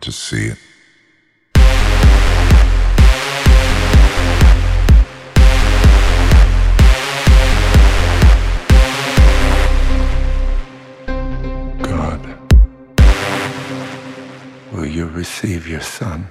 to see it? God, will you receive your son?